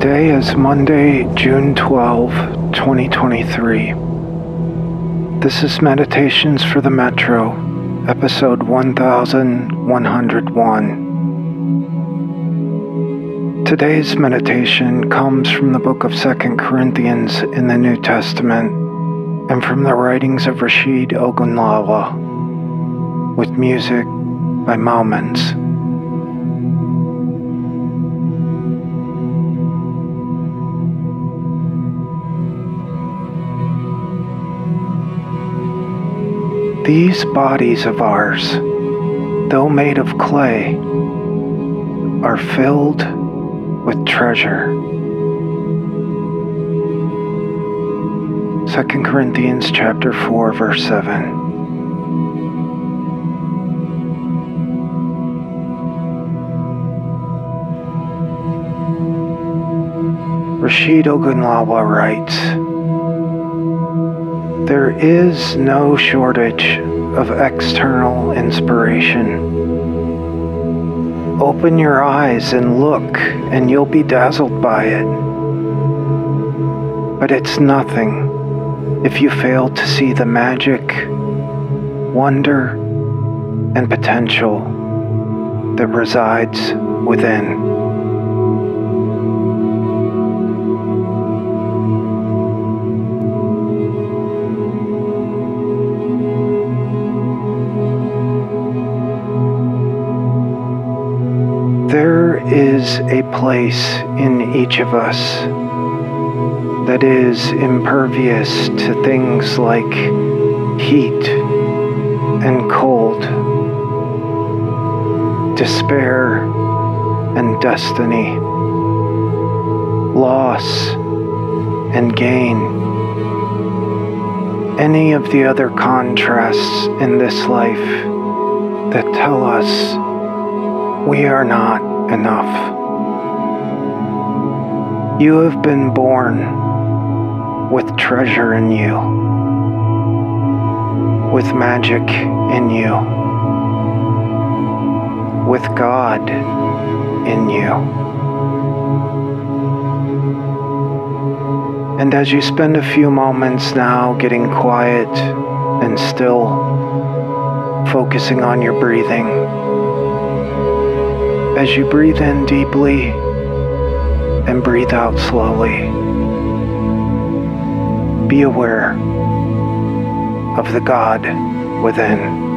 Today is Monday, June 12, 2023. This is Meditations for the Metro, episode 1101. Today's meditation comes from the book of 2 Corinthians in the New Testament and from the writings of Rasheed Ogunlaru, with music by Moments. These bodies of ours, though made of clay, are filled with treasure. 2 Corinthians chapter 4 verse 7. Rasheed Ogunlaru writes, there is no shortage of external inspiration. Open your eyes and look, and you'll be dazzled by it. But it's nothing if you fail to see the magic, wonder, and potential that resides within. Is a place in each of us that is impervious to things like heat and cold, despair and destiny, loss and gain, any of the other contrasts in this life that tell us we are not enough. You have been born with treasure in you, with magic in you, with God in you. And as you spend a few moments now getting quiet and still, focusing on your breathing, as you breathe in deeply and breathe out slowly. Be aware of the God within.